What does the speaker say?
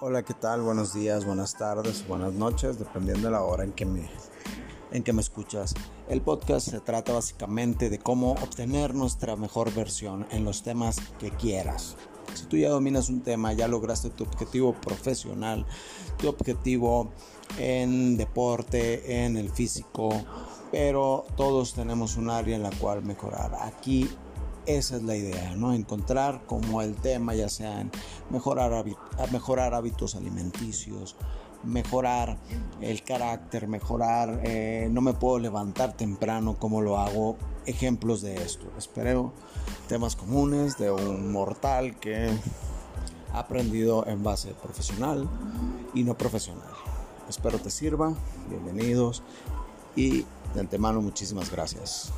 Hola, ¿qué tal? Buenos días, buenas tardes, buenas noches, dependiendo de la hora en que me en que me escuchas. El podcast se trata básicamente de cómo obtener nuestra mejor versión en los temas que quieras. Si tú ya dominas un tema, ya lograste tu objetivo profesional, tu objetivo en deporte, en el físico, pero todos tenemos un área en la cual mejorar. Aquí esa es la idea, ¿no? Encontrar como el tema, ya sea en mejorar, mejorar hábitos alimenticios, mejorar el carácter, mejorar, eh, no me puedo levantar temprano como lo hago, ejemplos de esto. Espero temas comunes de un mortal que ha aprendido en base profesional y no profesional. Espero te sirva, bienvenidos y de antemano muchísimas gracias.